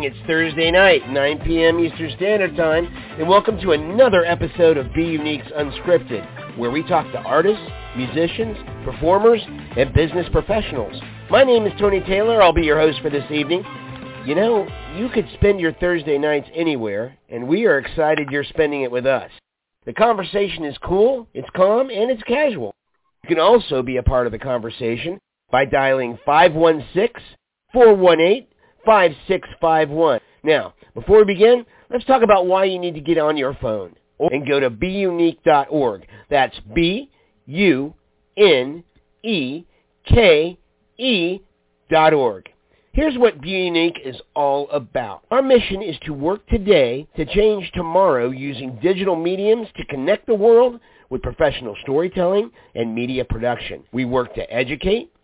morning. It's Thursday night, 9 p.m. Eastern Standard Time, and welcome to another episode of Be Unique's Unscripted, where we talk to artists, musicians, performers, and business professionals. My name is Tony Taylor. I'll be your host for this evening. You know, you could spend your Thursday nights anywhere, and we are excited you're spending it with us. The conversation is cool, it's calm, and it's casual. You can also be a part of the conversation by dialing 516-418-5651. Now, before we begin, let's talk about why you need to get on your phone and go to beunique.org. That's B-U-N-E-K-E dot org. Here's what Be Unique is all about. Our mission is to work today to change tomorrow using digital mediums to connect the world with professional storytelling and media production. We work to educate,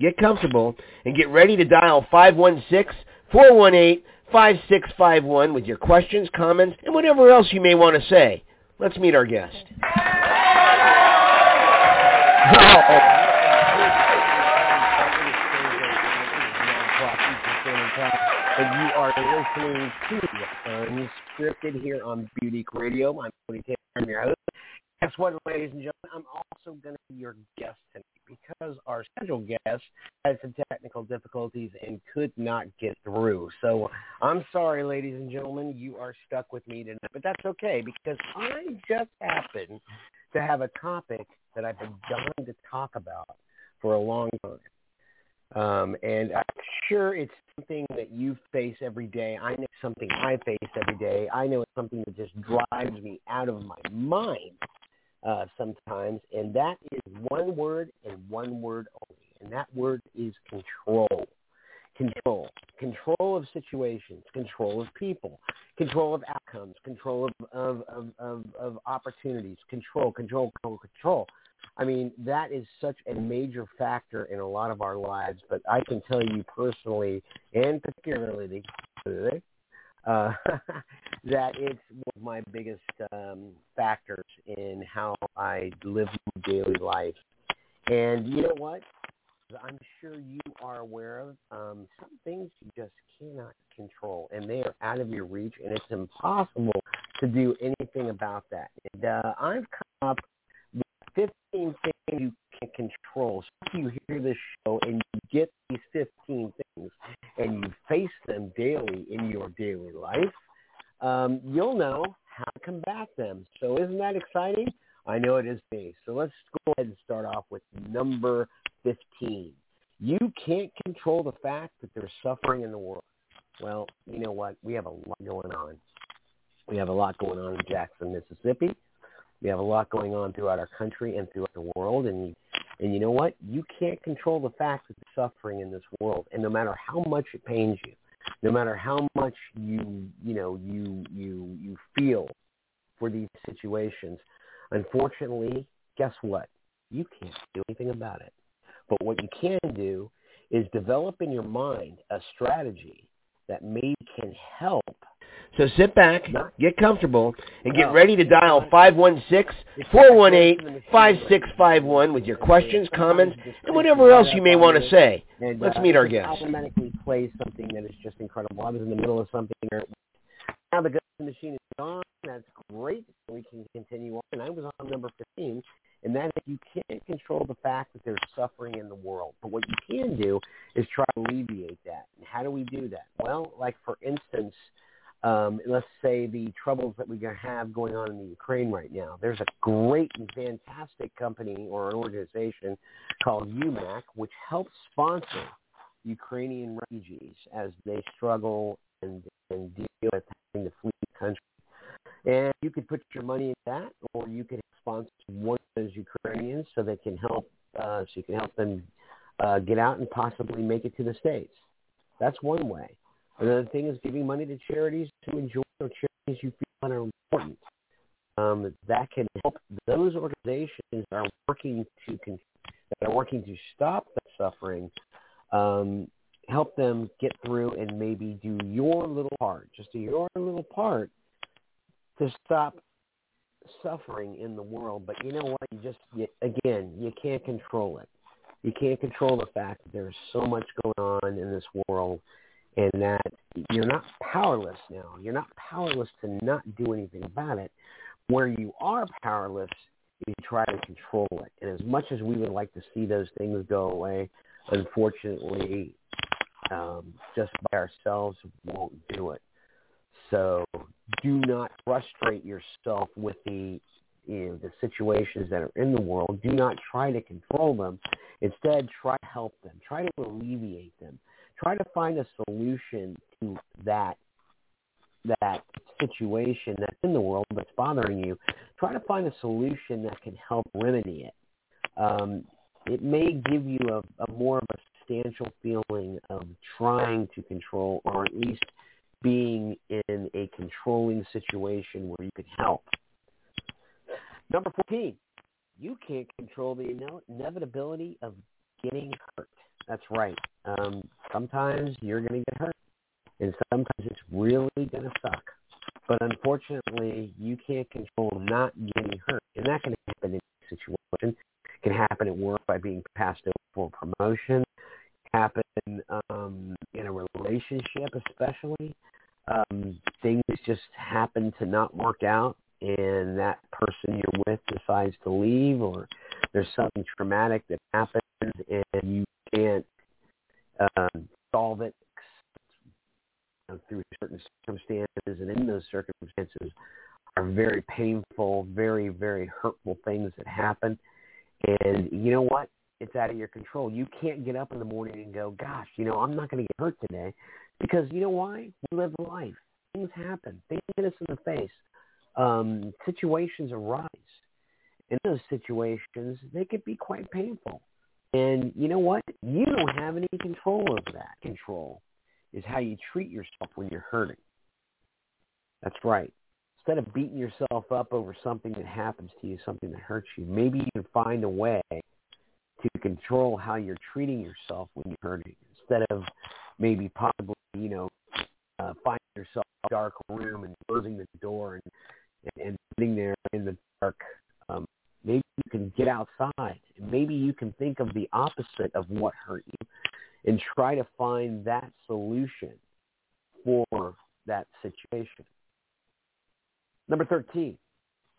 get comfortable, and get ready to dial 516-418-5651 with your questions, comments, and whatever else you may want to say. Let's meet our guest. And you are listening to uh, Unscripted here on BeUnique Radio. I'm Tony Taylor. I'm your host. Guess what, ladies and gentlemen? I'm also going to be your guest tonight because our scheduled guest had some technical difficulties and could not get through. So I'm sorry, ladies and gentlemen, you are stuck with me tonight. But that's okay because I just happen to have a topic that I've been dying to talk about for a long time. Um, and I'm sure it's something that you face every day. I know something I face every day. I know it's something that just drives me out of my mind uh, sometimes, and that is one word and one word only, and that word is control. Control. Control of situations, control of people, control of outcomes, control of, of, of, of, of opportunities, control, control, control, control. I mean, that is such a major factor in a lot of our lives, but I can tell you personally and particularly uh, that it's one of my biggest um, factors in how I live my daily life. And you know what? I'm sure you are aware of um, some things you just cannot control, and they are out of your reach, and it's impossible to do anything about that. And uh, I've come up with 15 things you can control. So if you hear this show and you get these 15 things and you face them daily in your daily life, um, you'll know how to combat them. So isn't that exciting? I know it is me. So let's go ahead and start off with number 15. You can't control the fact that there's suffering in the world. Well, you know what? We have a lot going on. We have a lot going on in Jackson, Mississippi. We have a lot going on throughout our country and throughout the world. And and you know what? You can't control the fact that there's suffering in this world. And no matter how much it pains you, no matter how much you you know you you you feel for these situations, unfortunately, guess what? You can't do anything about it. But what you can do is develop in your mind a strategy that maybe can help so sit back, get comfortable, and get ready to dial 516-418-5651 with your questions, comments, and whatever else you may want to say. Let's uh, meet our guest. automatically plays something that is just incredible. I was in the middle of something. Now the machine is gone. That's great. We can continue on. And I was on number 15, and that is you can't control the fact that there's suffering in the world. But what you can do is try to alleviate that. And how do we do that? Well, like for instance – um, let's say the troubles that we have going on in the Ukraine right now. There's a great and fantastic company or an organization called UMAC, which helps sponsor Ukrainian refugees as they struggle and, and deal with having to flee the country. And you could put your money in that, or you could sponsor one of those Ukrainians so they can help, uh, so you can help them uh, get out and possibly make it to the states. That's one way. Another thing is giving money to charities to enjoy or charities you feel are important. Um, that can help those organizations that are working to that are working to stop the suffering. Um, help them get through and maybe do your little part, just do your little part to stop suffering in the world. But you know what? You just you, again, you can't control it. You can't control the fact that there's so much going on in this world and that you're not powerless now. You're not powerless to not do anything about it. Where you are powerless, you try to control it. And as much as we would like to see those things go away, unfortunately, um, just by ourselves won't do it. So do not frustrate yourself with the you know, the situations that are in the world. Do not try to control them. Instead, try to help them. Try to alleviate them. Try to find a solution to that that situation that's in the world that's bothering you. Try to find a solution that can help remedy it. Um, it may give you a, a more of a substantial feeling of trying to control or at least being in a controlling situation where you can help. Number 14, you can't control the inevitability of getting hurt. That's right. Um, sometimes you're going to get hurt, and sometimes it's really going to suck. But unfortunately, you can't control not getting hurt, and that can happen in any situation. It can happen at work by being passed over for promotion. Happen um, in a relationship, especially. Um, things just happen to not work out and that person you're with decides to leave or there's something traumatic that happens and you can't um, solve it through certain circumstances and in those circumstances are very painful, very, very hurtful things that happen. And you know what? It's out of your control. You can't get up in the morning and go, gosh, you know, I'm not going to get hurt today. Because you know why? We live life. Things happen. Things hit us in the face um, situations arise. In those situations, they could be quite painful. And you know what? You don't have any control over that. Control is how you treat yourself when you're hurting. That's right. Instead of beating yourself up over something that happens to you, something that hurts you, maybe you can find a way to control how you're treating yourself when you're hurting. Instead of maybe possibly, you know, uh, finding yourself in a dark room and closing the door and and, sitting there in the dark, um, maybe you can get outside. Maybe you can think of the opposite of what hurt you and try to find that solution for that situation. Number 13,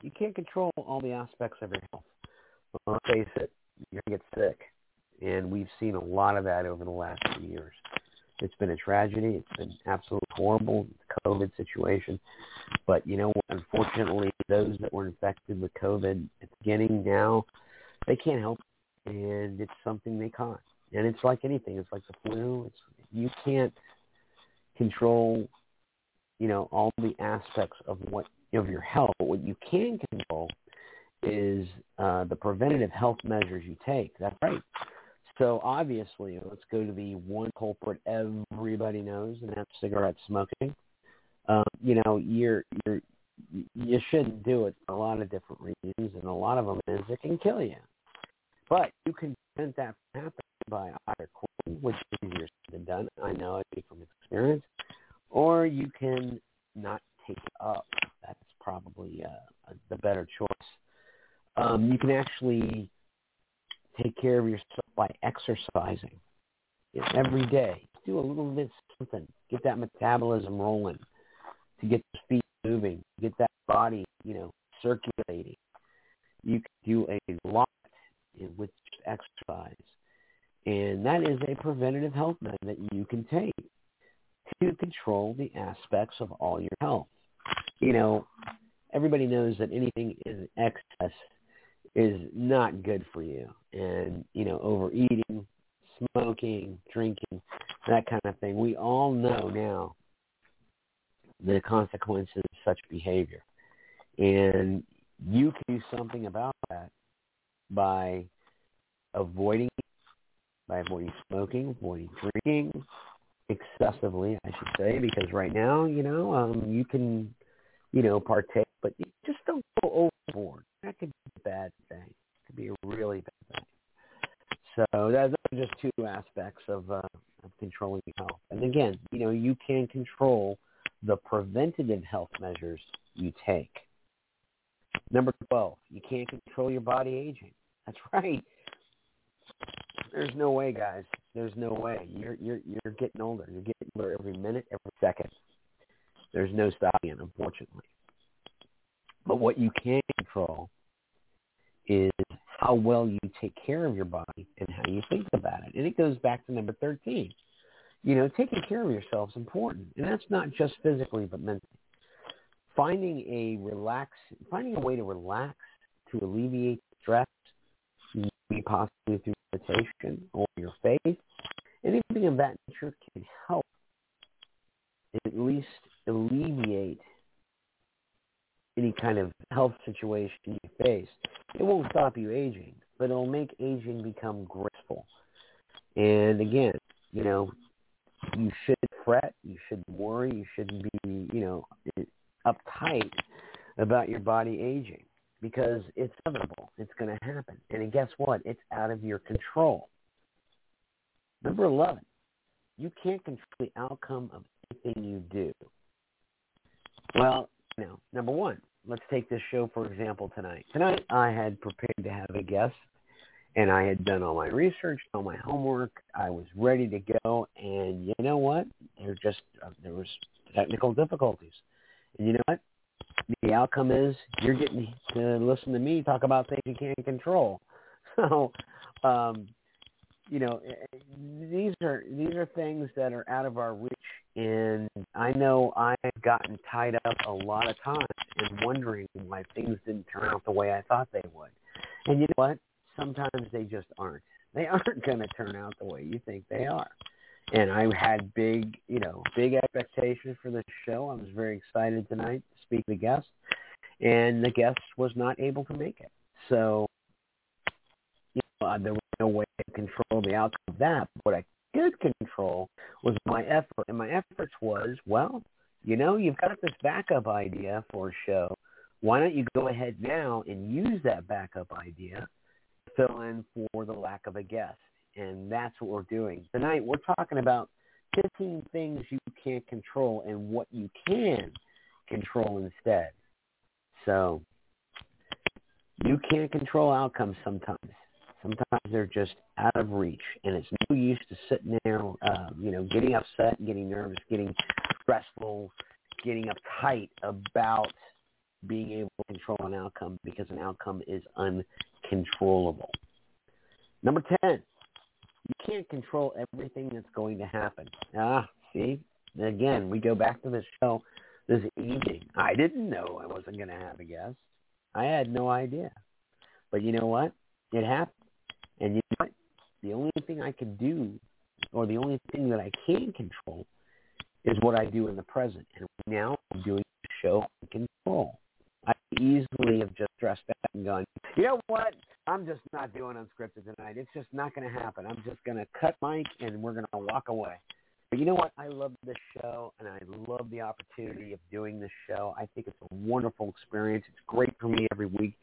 you can't control all the aspects of your health. Let's face it, you're going to get sick. And we've seen a lot of that over the last few years. It's been a tragedy. It's been absolutely horrible, the COVID situation. But you know? Unfortunately, those that were infected with COVID at the beginning now, they can't help, and it's something they caught. And it's like anything. It's like the flu. It's you can't control, you know, all the aspects of what of your health. But what you can control is uh, the preventative health measures you take. That's right. So obviously, let's go to the one culprit everybody knows, and that's cigarette smoking. Um, you know, you're you're you shouldn't do it for a lot of different reasons, and a lot of them is it can kill you. But you can prevent that from happening by either quitting, which is easier said than done. I know I speak from experience, or you can not take it up. That's probably uh, the better choice. Um, you can actually take care of yourself exercising every day. Do a little bit something. Get that metabolism rolling. To get the feet moving. Get that body, you know, circulating. You can do a lot with exercise. And that is a preventative health measure that you can take to control the aspects of all your health. You know, everybody knows that anything in excess is not good for you. And, you know, overeating, smoking, drinking, that kind of thing. We all know now the consequences of such behavior. And you can do something about that by avoiding by avoiding smoking, avoiding drinking, excessively, I should say, because right now, you know, um, you can, you know, partake, but just don't go overboard. That could be a bad thing. It could be a really bad thing. So those are just two aspects of, uh, of controlling health. And again, you know, you can control the preventative health measures you take. Number 12, you can't control your body aging. That's right. There's no way, guys. There's no way. You're you're you're getting older. You're getting older every minute, every second. There's no stopping it, unfortunately. But what you can control is how well you take care of your body and how you think about it. And it goes back to number 13. You know, taking care of yourself is important. And that's not just physically, but mentally. Finding a relax, finding a way to relax, to alleviate stress, maybe possibly through meditation or your faith, anything of that nature can help at least alleviate any kind of health situation you face. It won't stop you aging, but it'll make aging become graceful. And again, you know, you shouldn't fret, you shouldn't worry, you shouldn't be, you know, uptight about your body aging because it's inevitable. It's going to happen. And guess what? It's out of your control. Number 11, you can't control the outcome of anything you do. Well, you know, number one, let's take this show for example tonight. Tonight I had prepared to have a guest and I had done all my research, all my homework. I was ready to go and you know what? There just uh, there was technical difficulties. And you know what? The outcome is you're getting to listen to me talk about things you can't control. So, um, you know, eh, eh, these are these are things that are out of our reach, and I know I've gotten tied up a lot of times and wondering why things didn't turn out the way I thought they would. And you know what? Sometimes they just aren't. They aren't going to turn out the way you think they are and I had big, you know, big expectations for the show. I was very excited tonight to speak to the guest, and the guest was not able to make it. So, you know, uh, there was no way control the outcome of that. What I could control was my effort, and my efforts was, well, you know, you've got this backup idea for a show. Why don't you go ahead now and use that backup idea to fill in for the lack of a guest? and that's what we're doing. Tonight we're talking about 15 things you can't control and what you can control instead. So you can't control outcomes sometimes. Sometimes they're just out of reach, and it's no use to sitting there, uh, you know, getting upset, getting nervous, getting stressful, getting uptight about being able to control an outcome because an outcome is uncontrollable. Number 10, you can't control everything that's going to happen. Ah, see? Again, we go back to the show this evening. I didn't know I wasn't going to have a guest. I had no idea. But you know what? It happened. And you know what? The only thing I can do, or the only thing that I can control, is what I do in the present. And now I'm doing the show in control. I easily have just dressed back and gone, you know what? I'm just not doing unscripted tonight. It's just not going to happen. I'm just going to cut mic and we're going to walk away. You know what? I love this show and I love the opportunity of doing this show. I think it's a wonderful experience. It's great for me every week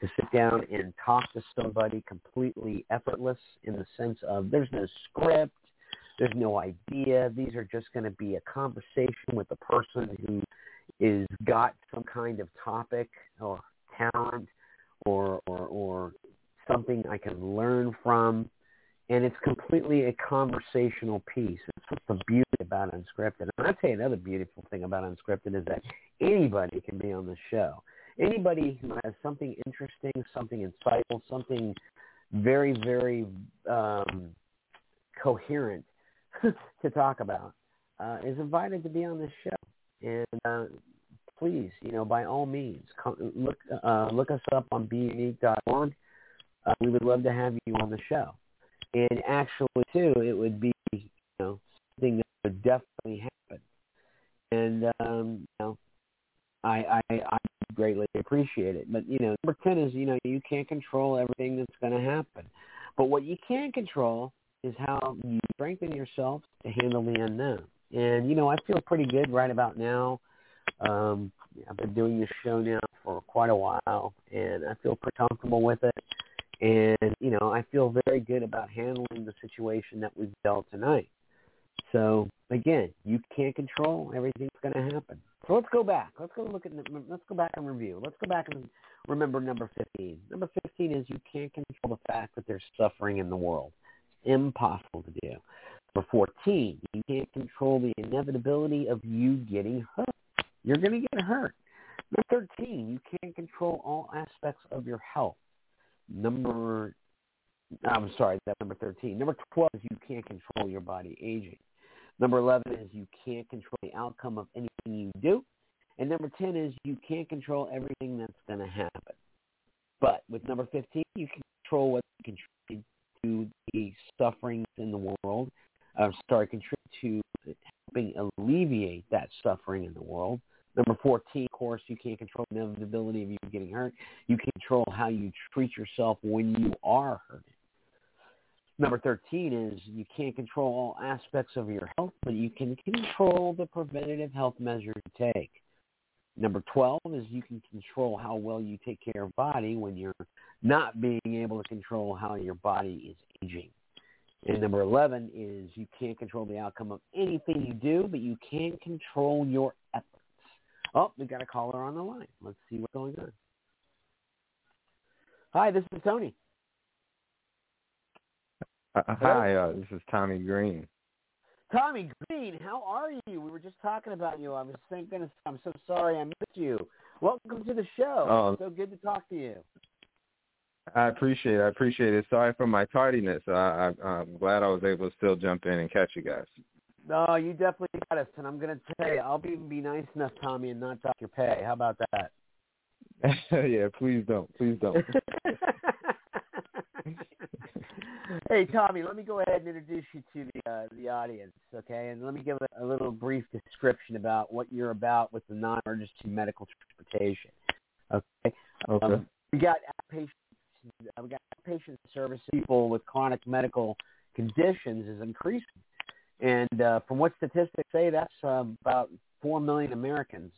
to sit down and talk to somebody completely effortless in the sense of there's no script, there's no idea. These are just going to be a conversation with a person who is got some kind of topic or talent or or or something I can learn from, and it's completely a conversational piece. It's what's the beauty about unscripted. And I'll tell you another beautiful thing about unscripted is that anybody can be on the show. Anybody who has something interesting, something insightful, something very, very um, coherent to talk about uh, is invited to be on this show. And uh, please, you know, by all means, come, look uh, look us up on beunique.org. Uh, we would love to have you on the show. And actually, too, it would be you know something that would definitely happen. And um, you know, I, I I greatly appreciate it. But you know, number ten is you know you can't control everything that's going to happen. But what you can control is how you strengthen yourself to handle the unknown. And you know, I feel pretty good right about now. Um, I've been doing this show now for quite a while, and I feel pretty comfortable with it. And you know, I feel very good about handling the situation that we've dealt tonight. So again, you can't control everything that's going to happen. So let's go back. Let's go look at. Let's go back and review. Let's go back and remember number fifteen. Number fifteen is you can't control the fact that there's suffering in the world. It's impossible to do. Number fourteen, you can't control the inevitability of you getting hurt. You're going to get hurt. Number thirteen, you can't control all aspects of your health. Number, I'm sorry, that's number thirteen. Number twelve is you can't control your body aging. Number 11 is you can't control the outcome of anything you do. And number 10 is you can't control everything that's going to happen. But with number 15, you can control what contribute to the sufferings in the world. Uh, sorry, contribute to helping alleviate that suffering in the world. Number 14, of course, you can't control the inevitability of you getting hurt. You can control how you treat yourself when you are hurt. Number 13 is you can't control all aspects of your health, but you can control the preventative health measures you take. Number 12 is you can control how well you take care of your body when you're not being able to control how your body is aging. And number 11 is you can't control the outcome of anything you do, but you can control your efforts. Oh, we got a caller on the line. Let's see what's going on. Hi, this is Tony. Uh, hi, uh, this is Tommy Green. Tommy Green, how are you? We were just talking about you. I was thinking, I'm so sorry I missed you. Welcome to the show. Oh, so good to talk to you. I appreciate it. I appreciate it. Sorry for my tardiness. I, I, I'm glad I was able to still jump in and catch you guys. No, you definitely got us, and I'm going to tell you, I'll be be nice enough, Tommy, and not dock your pay. How about that? yeah, please don't. Please don't. hey, Tommy, let me go ahead and introduce you to the uh, the audience, okay? And let me give a, a little brief description about what you're about with the non-emergency medical transportation. Okay. Okay. Um, we got outpatient we got outpatient service people with chronic medical conditions is increasing, and uh, from what statistics say, that's uh, about four million Americans,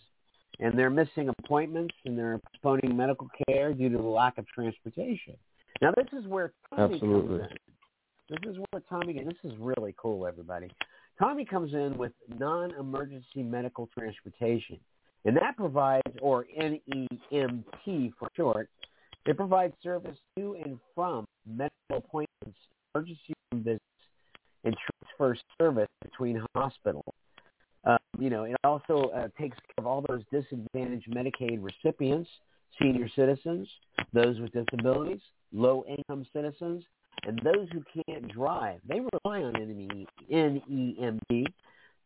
and they're missing appointments and they're postponing medical care due to the lack of transportation. Now this is where Tommy Absolutely. comes in. This is where Tommy. And this is really cool, everybody. Tommy comes in with non-emergency medical transportation, and that provides, or NEMT for short, it provides service to and from medical appointments, emergency room visits, and transfer service between hospitals. Uh, you know, it also uh, takes care of all those disadvantaged Medicaid recipients, senior citizens, those with disabilities, low-income citizens, and those who can't drive. They rely on NEMT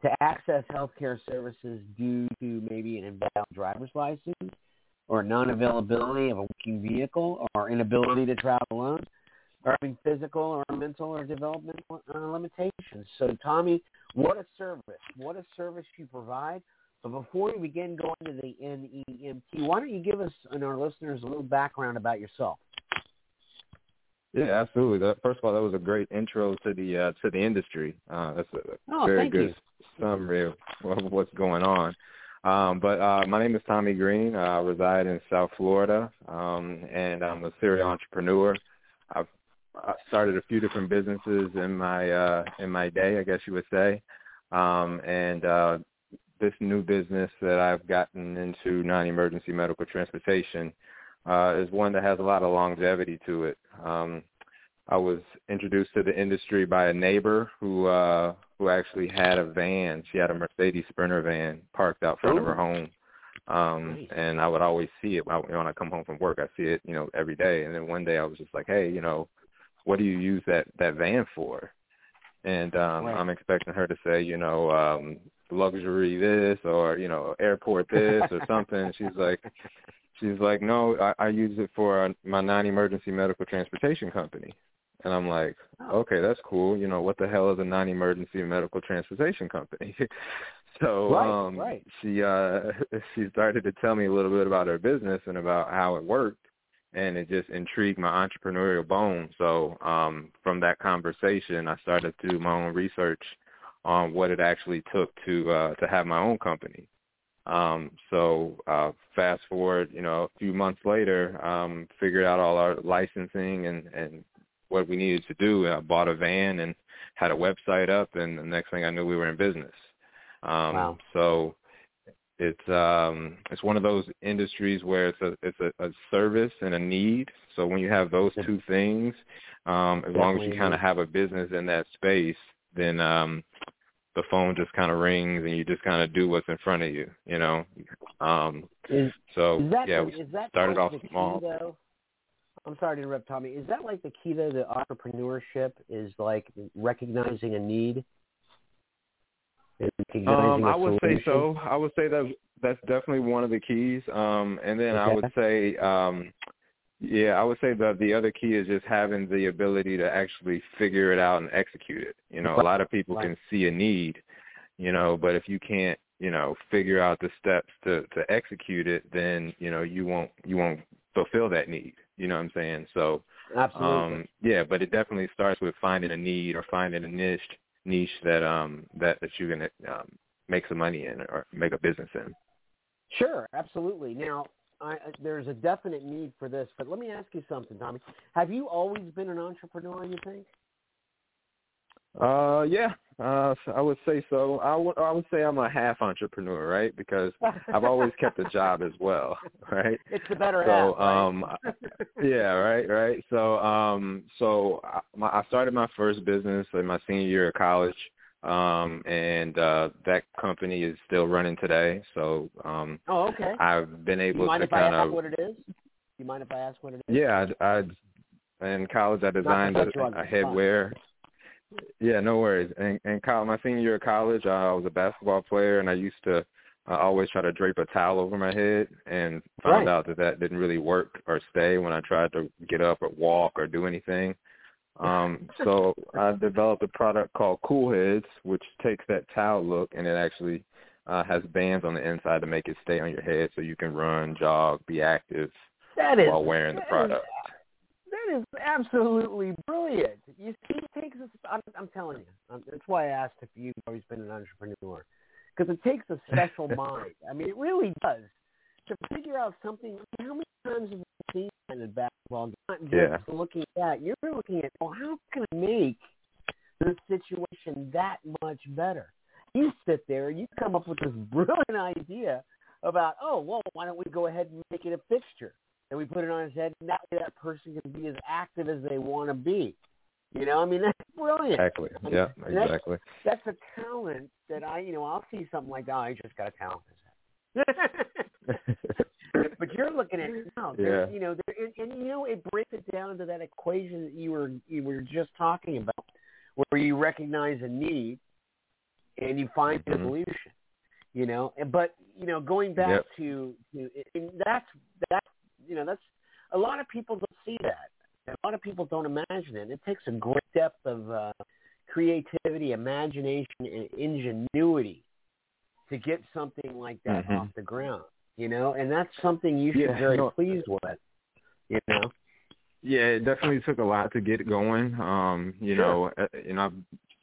to access health care services due to maybe an invalid driver's license or non-availability of a working vehicle or inability to travel alone or having physical or mental or developmental uh, limitations. So, Tommy, what a service. What a service you provide. But before we begin going to the NEMT, why don't you give us and our listeners a little background about yourself? Yeah, absolutely. That, first of all, that was a great intro to the uh, to the industry. Uh, that's a oh, very good you. summary of what's going on. Um, but uh, my name is Tommy Green. I reside in South Florida, um, and I'm a serial entrepreneur. I've started a few different businesses in my uh, in my day, I guess you would say. Um, and uh, this new business that I've gotten into, non-emergency medical transportation, uh, is one that has a lot of longevity to it. Um, I was introduced to the industry by a neighbor who uh, who actually had a van. She had a Mercedes Sprinter van parked out front Ooh. of her home. Um, nice. and I would always see it when I come home from work. I see it, you know, every day. And then one day I was just like, hey, you know, what do you use that that van for? And um, right. I'm expecting her to say, you know, um, luxury this or you know, airport this or something. She's like, she's like, no, I, I use it for my non-emergency medical transportation company. And I'm like, oh. okay, that's cool. You know, what the hell is a non-emergency medical transportation company? so right, um right. she uh she started to tell me a little bit about her business and about how it worked. And it just intrigued my entrepreneurial bone. So um, from that conversation, I started to do my own research on what it actually took to uh, to have my own company. Um, so uh, fast forward, you know, a few months later, um, figured out all our licensing and, and what we needed to do. I bought a van and had a website up, and the next thing I knew, we were in business. Um, wow. So it's um, it's one of those industries where it's a it's a, a service and a need. So when you have those two things, um, as long as you kind of have a business in that space, then um, the phone just kind of rings and you just kind of do what's in front of you, you know. Um, is, so is that, yeah, we started off small. Key, though? I'm sorry to interrupt, Tommy. Is that like the key to the entrepreneurship? Is like recognizing a need? Um, I would say so. I would say that that's definitely one of the keys. Um, and then okay. I would say, um, yeah, I would say that the other key is just having the ability to actually figure it out and execute it. You know, a lot of people right. can see a need, you know, but if you can't, you know, figure out the steps to to execute it, then you know you won't you won't fulfill that need. You know what I'm saying? So, absolutely, um, yeah, but it definitely starts with finding a need or finding a niche niche that um that that you can um, make some money in or make a business in. Sure, absolutely. Now, I, there's a definite need for this, but let me ask you something, Tommy. Have you always been an entrepreneur? You think? Uh, yeah, uh, I would say so. I would I would say I'm a half entrepreneur, right? Because I've always kept a job as well, right? It's the better so, half. Right? um, yeah, right, right. So, um, so I, my, I started my first business in my senior year of college, um, and uh, that company is still running today. So, um, oh, okay. I've been able you mind to if kind I ask of. what it is? You mind if I ask what it is? Yeah, I, I in college I designed a, a headwear. Yeah, no worries. And in college, my senior year of college, I was a basketball player, and I used to uh, always try to drape a towel over my head, and found right. out that that didn't really work or stay when I tried to get up or walk or do anything. Um, so I developed a product called Cool Heads, which takes that towel look and it actually uh, has bands on the inside to make it stay on your head, so you can run, jog, be active that is, while wearing the product. That is absolutely brilliant. You see, it takes us. I'm, I'm telling you, um, that's why I asked if you've always been an entrepreneur, because it takes a special mind. I mean, it really does to figure out something. How many times have we seen that in basketball? Not just Yeah. looking at. You're looking at. Well, how can I make this situation that much better? You sit there, you come up with this brilliant idea about, oh, well, why don't we go ahead and make it a fixture? And we put it on his head, and that way that person can be as active as they want to be. You know, I mean, that's brilliant. Exactly. I mean, Yeah, exactly. That's a talent that I, you know, I'll see something like, oh, I just got a talent that. but you're looking at it now. Yeah. You know, and, and you know, it breaks it down to that equation that you were you were just talking about, where you recognize a need and you find Mhm. a solution. You know, but you know, going back Yep. to, to and that's that's you know that's a lot of people don't see that. A lot of people don't imagine it. It takes a great depth of uh, creativity, imagination, and ingenuity to get something like that Mhm. off the ground. You know, and that's something you should Yeah, be very no. pleased with. You know, Yeah, it definitely took a lot to get going. Um, you Sure. know, you know, I've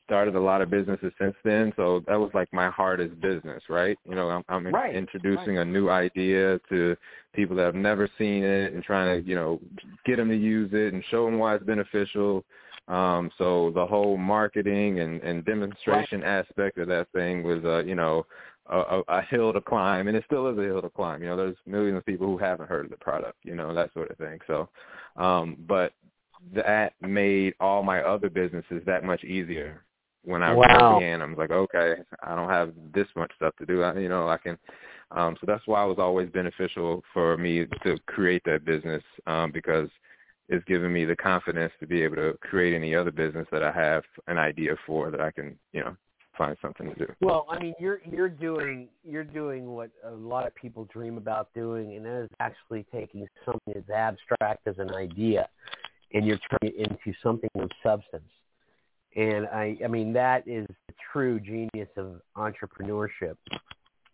started a lot of businesses since then, so that was like my hardest business, right? You know, I'm, I'm Right, introducing a new idea to people that have never seen it and trying to, you know, get them to use it and show them why it's beneficial. Um, so the whole marketing and, and demonstration aspect of that thing was, uh, you know, a, a, a hill to climb, and it still is a hill to climb. You know, there's millions of people who haven't heard of the product, you know, that sort of thing. So, um, but that made all my other businesses that much easier. When I, Wow. began, I was like, okay, I don't have this much stuff to do. I, you know, I can. Um, so that's why it was always beneficial for me to create that business um, because it's given me the confidence to be able to create any other business that I have an idea for that I can, you know, find something to do. Well, I mean, you're you're doing you're doing what a lot of people dream about doing, and that is actually taking something as abstract as an idea, and you're turning it into something of substance. And I, I mean, that is the true genius of entrepreneurship.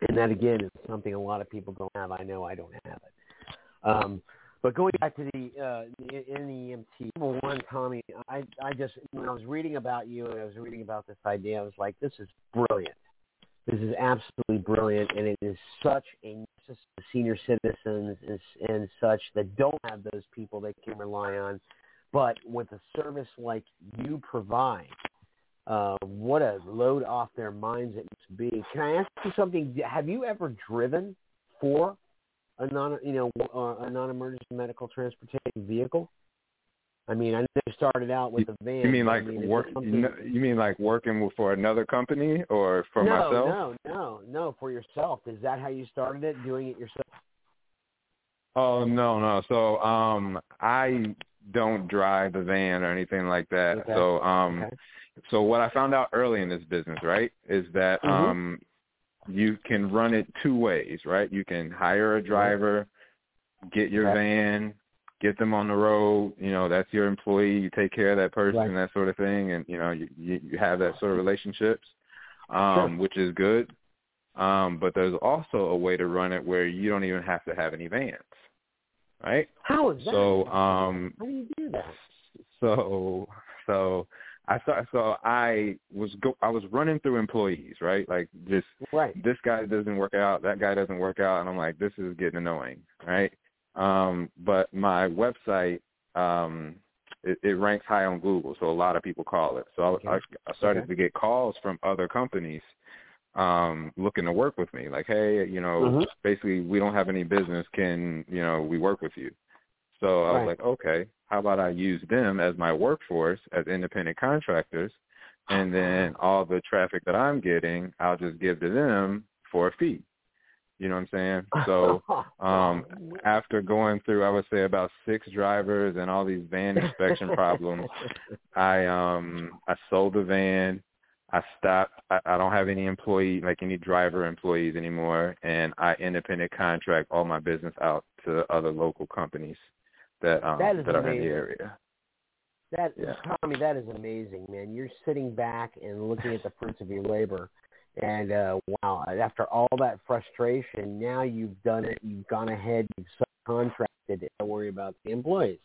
And that again is something a lot of people don't have. I know I don't have it. Um, But going back to the uh, the EMT, number one, Tommy, I I just when I was reading about you and I was reading about this idea, I was like, this is brilliant. This is absolutely brilliant, and it is such a senior citizens and, and such that don't have those people they can rely on. But with a service like you provide, uh, what a load off their minds it must be. Can I ask you something? Have you ever driven for a non, you know, uh, a non-emergency medical transportation vehicle? I mean, I know you started out with a van. You mean like I mean, work? You mean like working for another company or for no, myself? No, no, no, for yourself. Is that how you started it? Doing it yourself? Oh no, no. So um, I don't drive the van or anything like that. Okay. So um, Okay. so what I found out early in this business, right, is that Mhm. um, you can run it two ways, right? You can hire a driver, get your van, get them on the road. You know, that's your employee. You take care of that person, Right. that sort of thing, and you know, you you, you have that sort of relationships, um, Sure. which is good. Um, but there's also a way to run it where you don't even have to have any vans, right? How is that? So, um, how do you do that? so so I started, so I was go I was running through employees, right? Like just Right. this guy doesn't work out, that guy doesn't work out, and I'm like, this is getting annoying, right? Um, but my website, um, it, it ranks high on Google, so a lot of people call it. So I, I, I started Okay. to get calls from other companies um looking to work with me like hey you know Mhm. basically we don't have any business can you know we work with you so I was Right. like, okay, how about I use them as my workforce as independent contractors, and then all the traffic that I'm getting, I'll just give to them for a fee. You know what I'm saying? So um, after going through, I would say about six drivers and all these van inspection problems, I um I sold the van. I stopped. I, I don't have any employee, like any driver employees anymore, and I independent contract all my business out to other local companies that um That is that are in the area. That Yeah. Tommy, that is amazing, man. You're sitting back and looking at the fruits of your labor, and uh, wow, after all that frustration, now you've done it. You've gone ahead. You've subcontracted. Don't worry about the employees.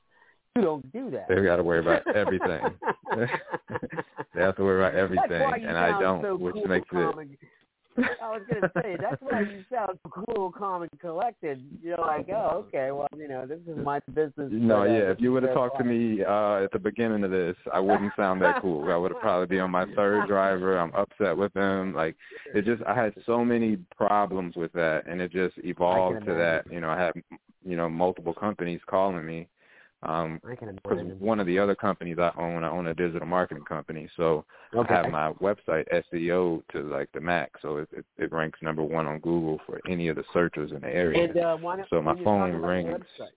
You don't do that. They've got to worry about everything. they have to worry about everything, That's why you and I don't, so which cool, makes it. I was gonna say that's why you sound cool, calm, and collected. You're like, oh, okay, well, you know, this is my business. No, yeah. this If you would have talked to me uh at the beginning of this, I wouldn't sound that cool. I would have probably been on my third driver. I'm upset with them. Like it just, I had so many problems with that, and it just evolved to that. You know, I had you know multiple companies calling me. Um, because one of the other companies I own, I own a digital marketing company, so Okay. I have my website SEO to like the max, so it, it it ranks number one on Google for any of the searchers in the area. And uh, why So my phone rings. website,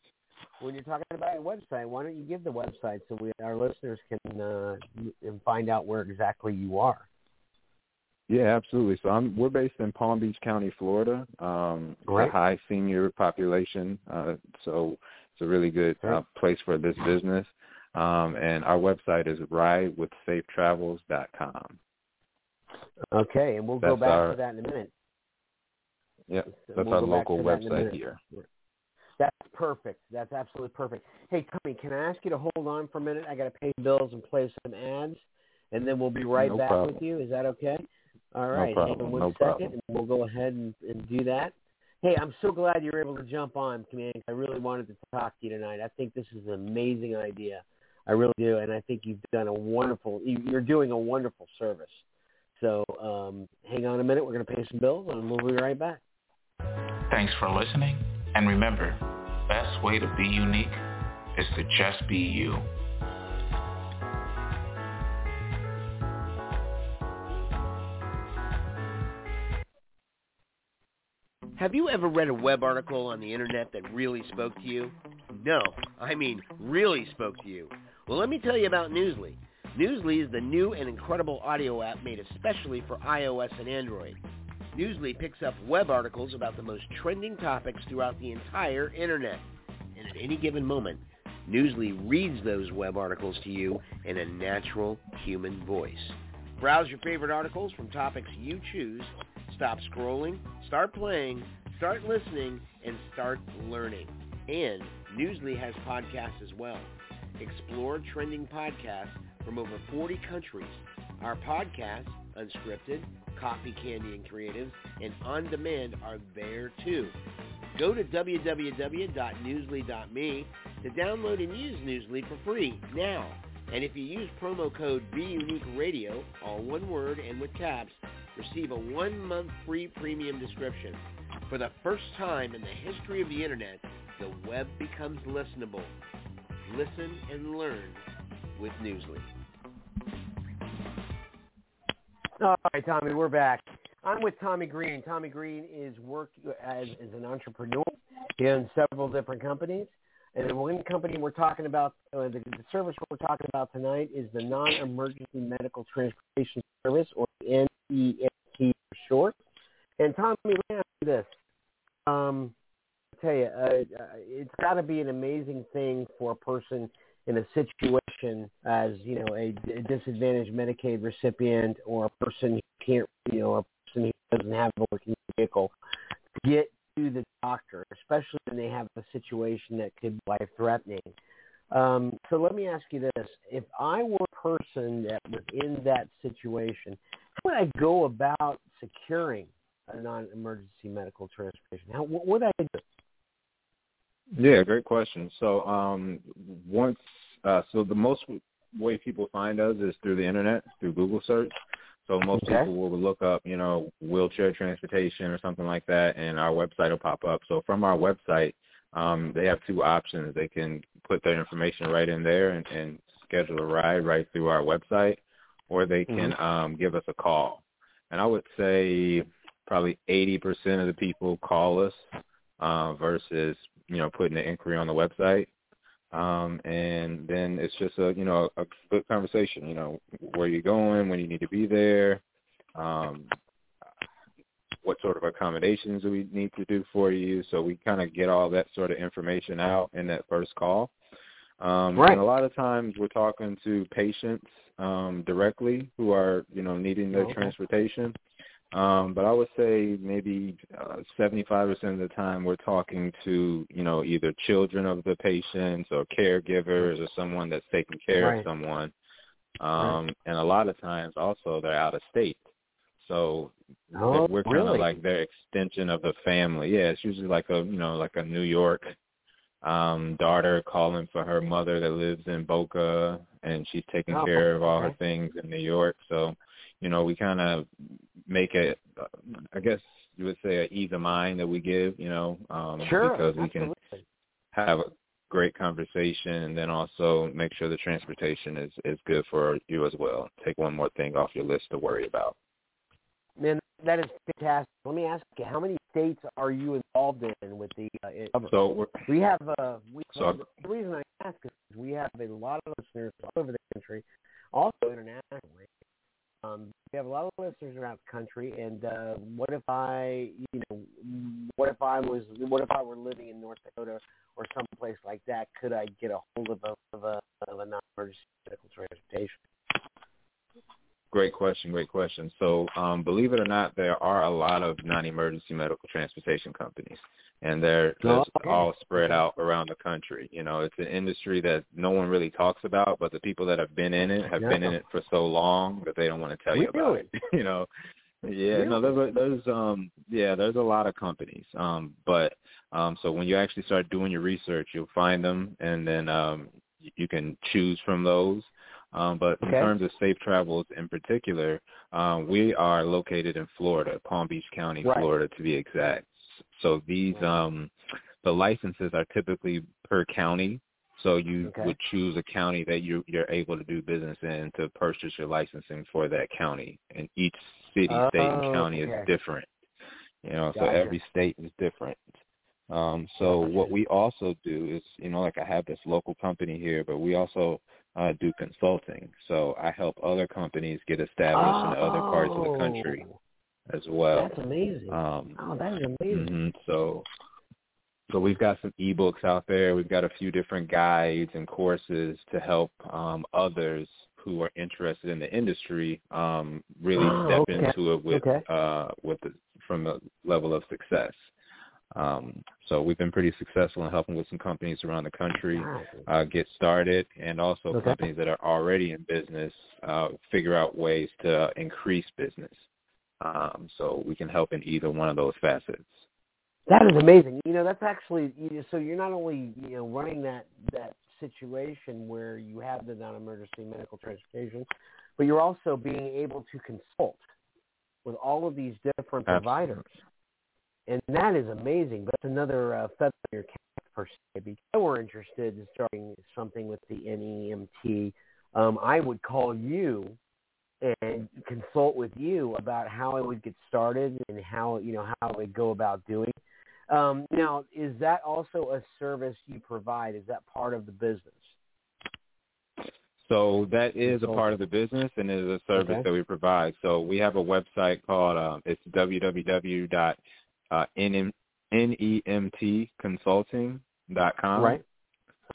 when you're talking about your website, why don't you give the website so we, our listeners can uh, find out where exactly you are? Yeah, absolutely. So I'm we're based in Palm Beach County, Florida. Um Great. a high senior population. Uh so it's a really good uh, place for this business. Um and our website is ridewithsafetravels.com. Okay, and we'll go back our- to that in a minute. Yep. We'll That's our local to that in a website here. That's perfect. That's absolutely perfect. Hey, Tommy, can I ask you to hold on for a minute? I got to pay bills and play some ads, and then we'll be right No back problem. with you. Is that okay? All right, No problem. Hang on one No second, and we'll go ahead and, and do that. Hey, I'm so glad you were able to jump on, Command. I really wanted to talk to you tonight. I think this is an amazing idea. I really do, and I think you've done a wonderful. you- You're doing a wonderful service. So um, hang on a minute. We're going to pay some bills, and we'll be right back. Thanks for listening. And remember, best way to be unique is to just be you. Have you ever read a web article on the internet that really spoke to you? No, I mean really spoke to you. Well, let me tell you about Newsly. Newsly is the new and incredible audio app made especially for iOS and Android. Newsly picks up web articles about the most trending topics throughout the entire internet. And at any given moment, Newsly reads those web articles to you in a natural human voice. Browse your favorite articles from topics you choose Stop scrolling, start playing, start listening, and start learning. And Newsly has podcasts as well. Explore trending podcasts from over 40 countries. Our podcasts, Unscripted, Coffee, Candy, and Creatives, and On Demand are there too. Go to www.newsly.me to download and use Newsly for free now. And if you use promo code BeUniqueRadio, all one word and with caps, receive a one-month free premium description. For the first time in the history of the Internet, the web becomes listenable. Listen and learn with Newsly. All right, Tommy, we're back. I'm with Tommy Green. Tommy Green is work as, as an entrepreneur. He owns several different companies. And the one company we're talking about, uh, the, the service we're talking about tonight is the Non-Emergency Medical Transportation Service, or NEMT for short. And Tommy, let me ask you this. Um, I tell you, uh, uh it's got to be an amazing thing for a person in a situation as you know a, a disadvantaged Medicaid recipient or a person who can't, you know, a person who doesn't have a working vehicle, to get to the doctor, especially when they have a situation that could be life-threatening. Um, so let me ask you this: If I were a person that was in that situation, would I go about securing a non-emergency medical transportation? How what would I do? Yeah, great question. So um, once, uh, so the most way people find us is through the internet, through Google search. So most okay. people will look up, you know, wheelchair transportation or something like that, and our website will pop up. So from our website, um, they have two options. They can put their information right in there and, and schedule a ride right through our website, or they can mm-hmm. um, give us a call. And I would say probably 80% of the people call us uh, versus you know putting the inquiry on the website. Um, and then it's just a you know a good conversation. You know where you're going, when you need to be there, um, what sort of accommodations do we need to do for you. So we kind of get all that sort of information out in that first call. Um, right. And a lot of times we're talking to patients um, directly who are you know needing their okay. transportation. Um, but I would say maybe uh, 75% of the time we're talking to, you know, either children of the patients or caregivers or someone that's taking care right. of someone. right. Um, and a lot of times also they're out of state. So oh, we're kind really? of like their extension of the family. Yeah, it's usually like a, you know, like a New York um daughter calling for her mother that lives in Boca and she's taking oh, care of all okay. her things in New York. So you know, we kind of make it, I guess you would say, an ease of mind that we give, you know, um, sure, because we absolutely. can have a great conversation and then also make sure the transportation is is good for you as well. Take one more thing off your list to worry about. That is fantastic. Let me ask you, how many states are you involved in with the? Uh, so we have. Uh, we so the reason I ask is we have a lot of listeners all over the country, also internationally. Um, we have a lot of listeners around the country, and uh, what if I, you know, what if I was, what if I were living in North Dakota or someplace like that? Could I get a hold of a of a, of a non-emergency medical transportation? Great question, great question. So, um, believe it or not, there are a lot of non-emergency medical transportation companies, and they're Oh, just okay. all spread out around the country. You know, it's an industry that no one really talks about, but the people that have been in it have been in it for so long that they don't want to tell you about Really? it. you know, yeah, no, there's there's um yeah, there's a lot of companies. Um, but um, so when you actually start doing your research, you'll find them, and then um, you can choose from those. Um, but in terms of safe travels in particular, um, we are located in Florida, Palm Beach County, Right. Florida to be exact. So these um, the licenses are typically per county. So you Okay. would choose a county that you you're able to do business in to purchase your licensing for that county. And each city, state, and Oh, county okay. is different. You know, so every state is different. Um, so Gotcha. what we also do is, you know, like I have this local company here, but we also uh, do consulting. So I help other companies get established in other parts of the country Oh, as well. That's amazing. Um, oh, that is amazing. hmm So, so we've got some ebooks out there. We've got a few different guides and courses to help um, others who are interested in the industry um, really Oh, step okay. into it with Okay. uh, with the, from a level of success. Um, so we've been pretty successful in helping with some companies around the country uh, get started, and also Okay. companies that are already in business uh, figure out ways to increase business. Um, so we can help in either one of those facets. That is amazing. You know, that's actually you know, so you're not only you know running that that situation where you have the non-emergency medical transportation, but you're also being able to consult with all of these different providers, and that is amazing. But it's another uh, feather in your cap per se. Because we're interested in starting something with the NEMT, um, I would call you and consult with you about how I would get started and how you know how I would go about doing. Um, now, is that also a service you provide? Is that part of the business? So that is a part of the business and it is a service Okay. that we provide. So we have a website called um, it's www.nemtconsulting.com. Right.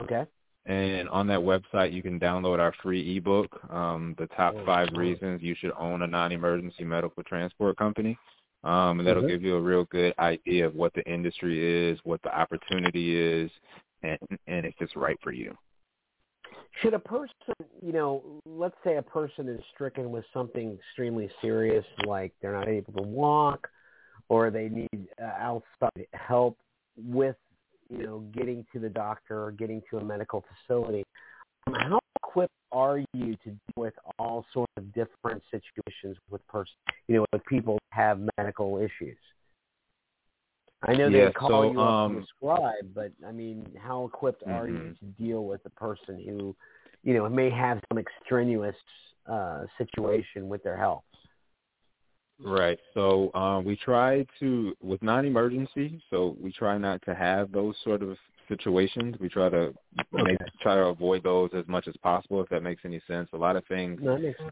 Okay. And on that website, you can download our free ebook, um, the top Oh, five wow. reasons you should own a non-emergency medical transport company. Um, and that'll Mhm. give you a real good idea of what the industry is, what the opportunity is, and and if it's right for you. Should a person, you know, let's say a person is stricken with something extremely serious, like they're not able to walk, or they need uh, outside help with, you know, getting to the doctor or getting to a medical facility. um, How equipped are you to deal with all sorts of different situations with person, you know, with people who have medical issues? I know Yeah, they call so, you um, to prescribe, but I mean, how equipped are you Mhm. to deal with a person who, you know, may have some extraneous uh, situation with their health? Right. So um, we try to, with non-emergency, so we try not to have those sort of situations. We try to make, try to avoid those as much as possible, if that makes any sense. A lot of things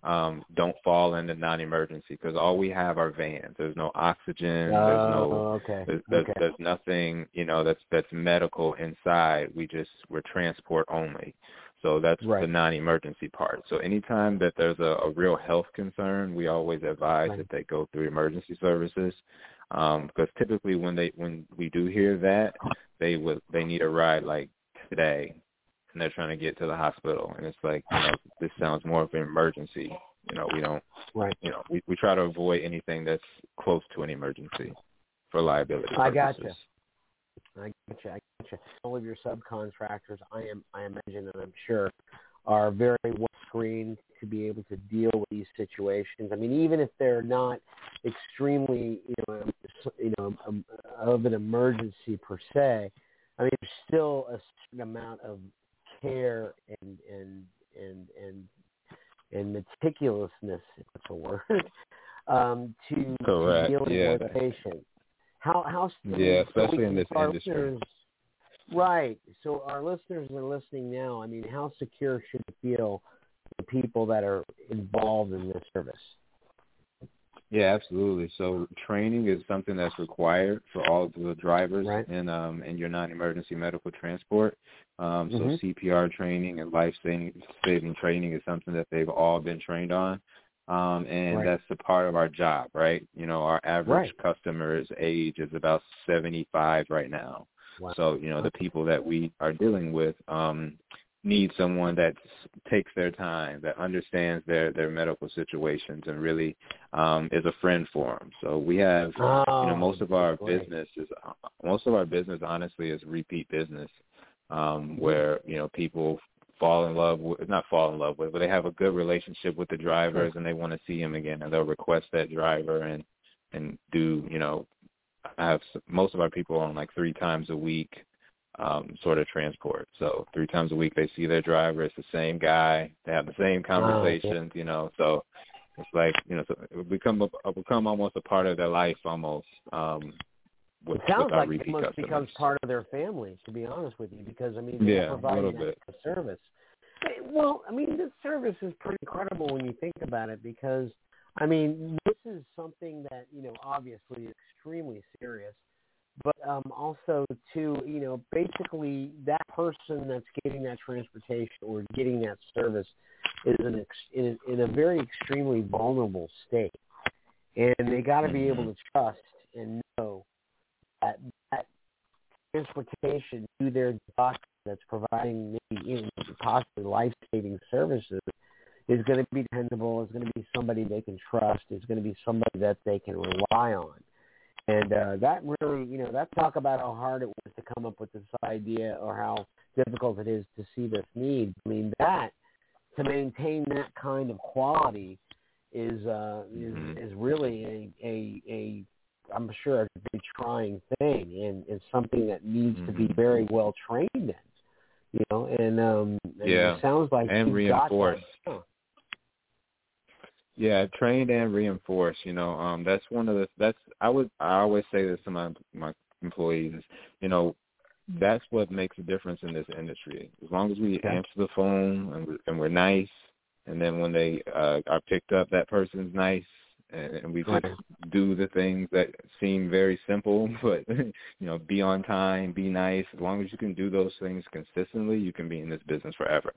um, don't fall into non-emergency because all we have are vans. There's no oxygen. there's no Oh, okay. there's, there's, okay. there's nothing, you know, that's that's medical inside. We just we're transport only. So that's Right. the non-emergency part. So anytime that there's a, a real health concern, we always advise Right. that they go through emergency services. Um, because typically when they when we do hear that, they would they need a ride like today, and they're trying to get to the hospital, and it's like you know this sounds more of an emergency. You know we don't Right. you know we we try to avoid anything that's close to an emergency for liability Purposes. I gotcha. I gotcha. I gotcha. All of your subcontractors, I am, I imagine, and I'm sure, are very well screened to be able to deal with these situations. I mean, even if they're not extremely, you know, you know, um, of an emergency per se, I mean, there's still a certain amount of care and and and and and meticulousness, if that's a word, um, to, to Correct. dealing Yeah. with a patient. How how Yeah, especially in this our industry. listeners- right. So our listeners are listening now. I mean, how secure should it feel the people that are involved in this service? Yeah, absolutely. So training is something that's required for all of the drivers Right. in um in your non-emergency medical transport. Um, so Mhm. CPR training and life saving training is something that they've all been trained on. Um, and Right. that's a part of our job, right? You know, our average Right. customer's age is about 75 right now. Wow. So, you know, the people that we are dealing with um, need someone that takes their time, that understands their, their medical situations and really um, is a friend for them. So we have, Oh, you know, most of our great. business is, most of our business honestly is repeat business um, where, you know, people fall in love with, not fall in love with, but they have a good relationship with the drivers and they want to see him again and they'll request that driver and, and do, you know, I have most of our people on like three times a week um sort of transport. So three times a week they see their driver, it's the same guy, they have the same conversations, you know, so it's like, you know, so it become a, it become almost a part of their life almost um with, It sounds like it must becomes part of their family, to be honest with you, because I mean, they're Yeah, a providing little that bit. kind service. Well, I mean, this service is pretty incredible when you think about it, because I mean, this is something that you know, obviously, is extremely serious, but um, also to you know, basically, that person that's getting that transportation or getting that service is in, ex- in, in a very extremely vulnerable state, and they got to be able to trust and know that that transportation to their doctor that's providing maybe even possibly life-saving services is going to be dependable, is going to be somebody they can trust, is going to be somebody that they can rely on. And uh, that really, you know, that talk about how hard it was to come up with this idea or how difficult it is to see this need. I mean, that to maintain that kind of quality is uh, is mm-hmm. is really a a, a I'm sure a very trying thing and, and something that needs mm-hmm. to be mm-hmm. very well trained in. You know, and um and yeah. it sounds like and reinforced. Yeah, trained and reinforced. You know, um, that's one of the that's I would I always say this to my my employees is, you know, that's what makes a difference in this industry. As long as we answer the phone and we're, and we're nice, and then when they uh, are picked up, that person's nice, and, we just do the things that seem very simple, but you know, be on time, be nice. As long as you can do those things consistently, you can be in this business forever.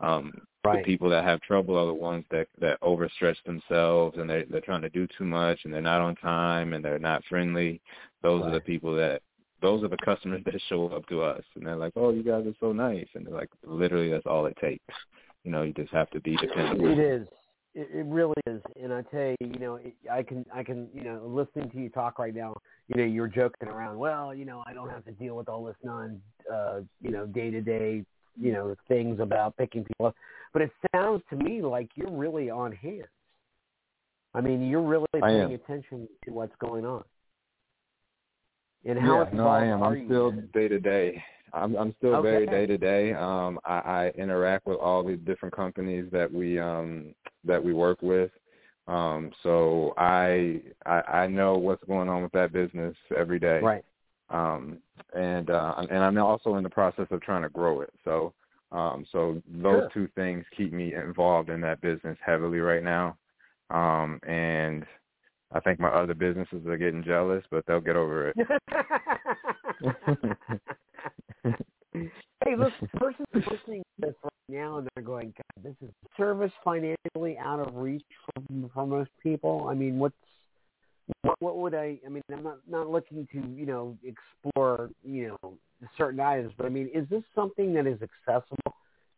Um, right. The people that have trouble are the ones that that overstretch themselves and they're they're trying to do too much and they're not on time and they're not friendly. Those right. are the people that those are the customers that show up to us and they're like, "Oh, you guys are so nice," and they're like, literally, that's all it takes. You know, you just have to be dependable. It is. It, it really is, and I tell you, you know, it, I can, I can, you know, listening to you talk right now, you know, you're joking around. Well, you know, I don't have to deal with all this non, uh, you know, day to day you know things about picking people up, but it sounds to me like you're really on hand. I mean, you're really paying attention to what's going on. And how yeah, no, I am. I'm still day to day. I'm I'm still okay. very day to day. Um, I, I interact with all the different companies that we um that we work with. Um, so I, I I know what's going on with that business every day. Right um, and uh, and I'm also in the process of trying to grow it. So um, so those sure. two things keep me involved in that business heavily right now. Um, and I think my other businesses are getting jealous, but they'll get over it. hey, look, the person listening to this right now and they're going, God, this is service financially out of reach for, for most people. I mean, what's what, what would I? I mean, I'm not not looking to you know explore you know certain items, but I mean, is this something that is accessible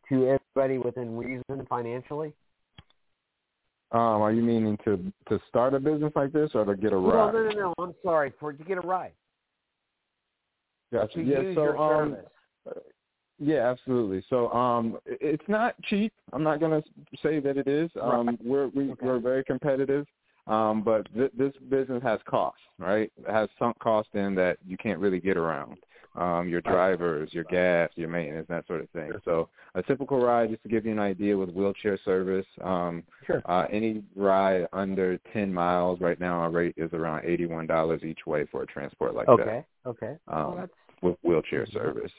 to everybody within reason financially? Um, are you meaning to to start a business like this or to get a ride? No, no, no, no. I'm sorry for to get a ride. Gotcha. To yeah, use so your um, service. yeah, absolutely. So um, it's not cheap. I'm not going to say that it is. Um, right. We're we, okay. we're very competitive. Um, but th- this business has costs, right? It has sunk cost in that you can't really get around. Um, your drivers, your gas, your maintenance, that sort of thing. So a typical ride, just to give you an idea, with wheelchair service, um, sure. uh, any ride under 10 miles right now, our rate is around $81 each way for a transport like okay. that. Okay, okay. Um, well, with wheelchair service.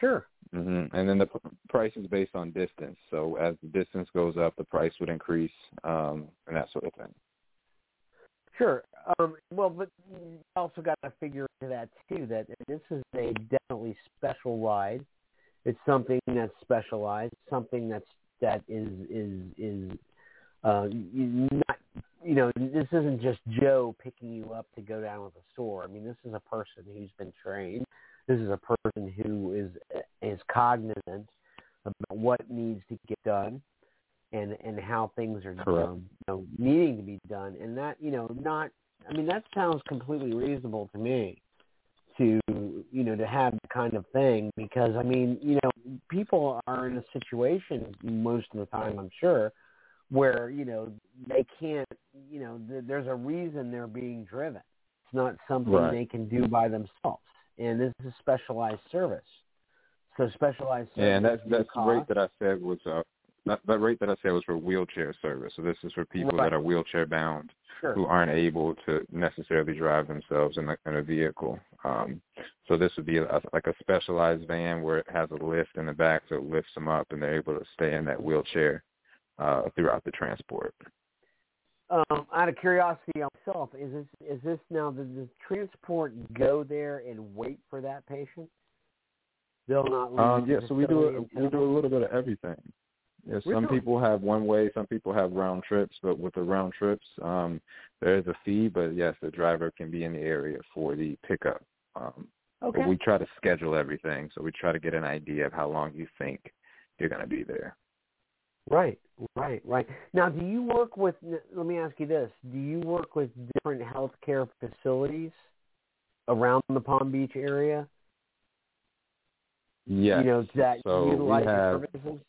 Sure. Mm-hmm. And then the price is based on distance. So as the distance goes up, the price would increase um, and that sort of thing. Sure. Um, well, but you also got to figure into that too. That this is a definitely special ride. It's something that's specialized. Something that's that is is is uh, not. You know, this isn't just Joe picking you up to go down to the store. I mean, this is a person who's been trained. This is a person who is is cognizant about what needs to get done and and how things are um, you know, needing to be done, and that you know not. I mean, that sounds completely reasonable to me to you know to have that kind of thing because I mean you know people are in a situation most of the time I'm sure where you know they can't you know th- there's a reason they're being driven. It's not something right. they can do by themselves, and this is a specialized service. So specialized service. Yeah, and that's that's cost. great that I said was uh, that, that rate that I said was for wheelchair service. So this is for people right. that are wheelchair bound sure. who aren't able to necessarily drive themselves in a, in a vehicle. Um, so this would be a, like a specialized van where it has a lift in the back, so it lifts them up, and they're able to stay in that wheelchair uh, throughout the transport. Um, out of curiosity myself, is this is this now does the transport go there and wait for that patient? They'll not leave. Um, yeah, so we do a, we do a little bit of everything. Yeah, some people have one way, some people have round trips, but with the round trips, um, there is a fee. But yes, the driver can be in the area for the pickup. Um, Okay. But we try to schedule everything, so we try to get an idea of how long you think you're going to be there. Right, right, right. Now, do you work with? Let me ask you this: Do you work with different healthcare facilities around the Palm Beach area? Yes. You know that so utilize have, services.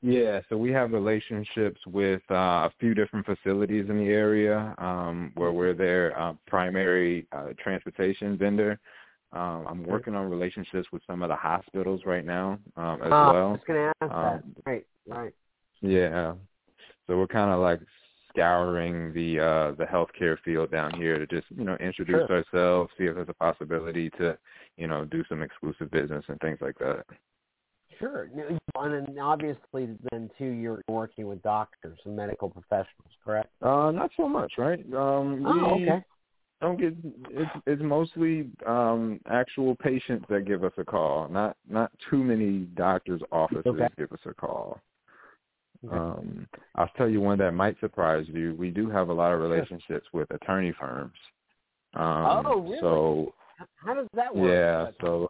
Yeah, so we have relationships with uh, a few different facilities in the area um, where we're their uh, primary uh, transportation vendor. Um, I'm working on relationships with some of the hospitals right now um, as uh, well. I was going to ask um, that. Right, right. Yeah, so we're kind of like scouring the uh, the healthcare field down here to just you know introduce sure. ourselves, see if there's a possibility to you know do some exclusive business and things like that. Sure. And then obviously then too you're working with doctors and medical professionals, correct? Uh not so much, right? Um Oh, we okay. Don't get it's it's mostly um actual patients that give us a call. Not not too many doctors' offices Okay. give us a call. Um I'll tell you one that might surprise you. We do have a lot of relationships with attorney firms. Um Oh, really? so How does that work? yeah, so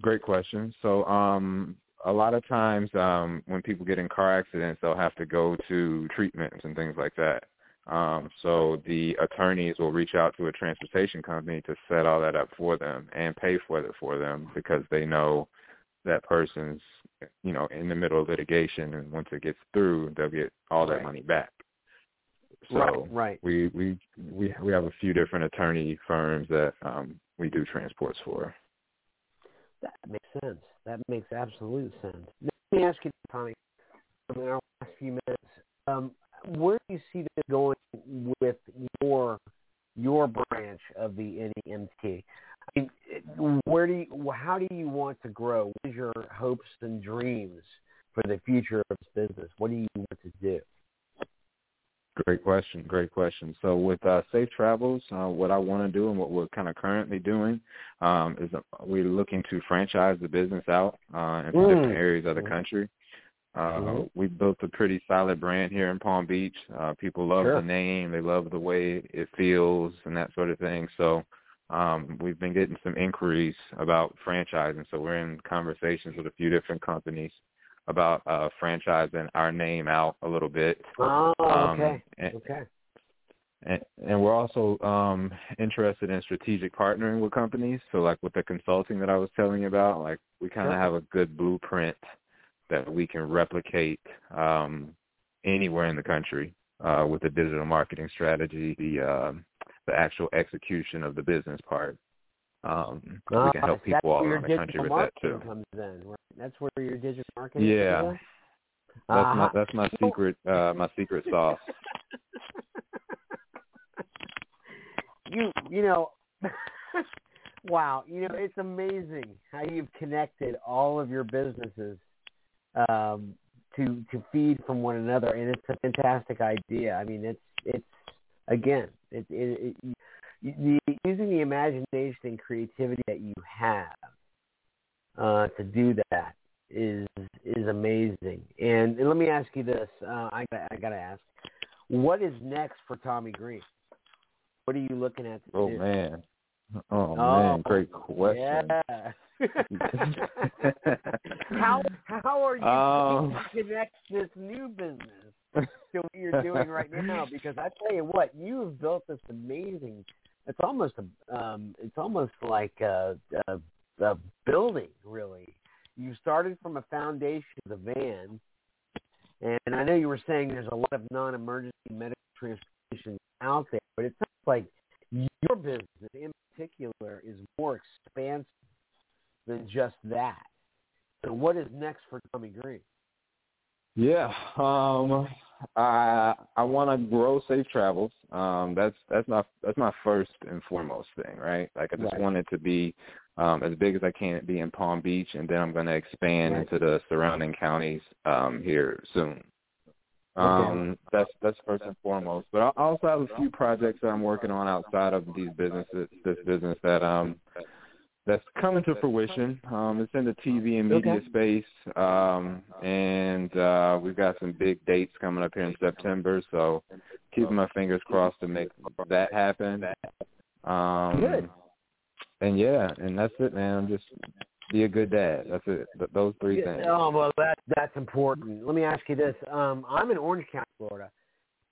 Great question. So um a lot of times um when people get in car accidents they'll have to go to treatments and things like that. Um so the attorneys will reach out to a transportation company to set all that up for them and pay for it for them because they know that person's you know in the middle of litigation and once it gets through they'll get all that Right. money back. So right, right. we we we we have a few different attorney firms that um we do transports for. That makes sense. That makes absolute sense. Let me ask you, Tommy, in our last few minutes, um, where do you see this going with your your branch of the NEMT? Where do you, how do you want to grow? What is your hopes and dreams for the future of this business? What do you want to do? Great question. Great question. So with uh, Safe Travels, uh, what I want to do and what we're kind of currently doing um, is uh, we're looking to franchise the business out uh, into Mm. different areas of the country. Uh, Mhm. We built a pretty solid brand here in Palm Beach. Uh, people love Sure. the name. They love the way it feels and that sort of thing. So um, we've been getting some inquiries about franchising. So we're in conversations with a few different companies about uh, franchising our name out a little bit. Oh, Um, okay. and, okay. and, and we're also um, interested in strategic partnering with companies. So like with the consulting that I was telling you about, like we kind of Sure. have a good blueprint that we can replicate um, anywhere in the country uh, with the digital marketing strategy, the um the actual execution of the business part. Um, we Ah, can help people all around the country with that too. comes in. Right? That's where your digital marketing Yeah. comes in. That's my Uh-huh. that's my secret uh, my secret sauce. you you know wow you know it's amazing how you've connected all of your businesses um to to feed from one another and it's a fantastic idea i mean it's it's again it, it, it the, using the imagination and creativity that you have uh to do that is is amazing and, and let me ask you this uh i i got to ask what is next for tommy green what are you looking at to Oh do? man. Oh, Oh, man, great question. Yeah. how how are you Um, connect this new business to what you're doing right now? Because I tell you what, you have built this amazing. It's almost a um, it's almost like a, a, a building, really. You started from a foundation of the van, and I know you were saying there's a lot of non-emergency medical transportation out there, but it sounds like your business in particular is more expansive than just that. So what is next for Tommy Green? Yeah, um, I I want to grow safe travels. Um, that's that's my that's my first and foremost thing, right? Like I just Right. want it to be um, as big as I can be in Palm Beach, and then I'm going to expand Right. into the surrounding counties um, here soon. Um, that's that's first and foremost. But I also have a few projects that I'm working on outside of these businesses, this business that um that's coming to fruition. Um, it's in the TV and media Okay. space, um, and uh, we've got some big dates coming up here in September. So keeping my fingers crossed to make that happen. Um, Good. and yeah, and that's it, man. I'm just be a good dad. That's it. Those three things. Oh well, that that's important. Let me ask you this: um, I'm in Orange County, Florida.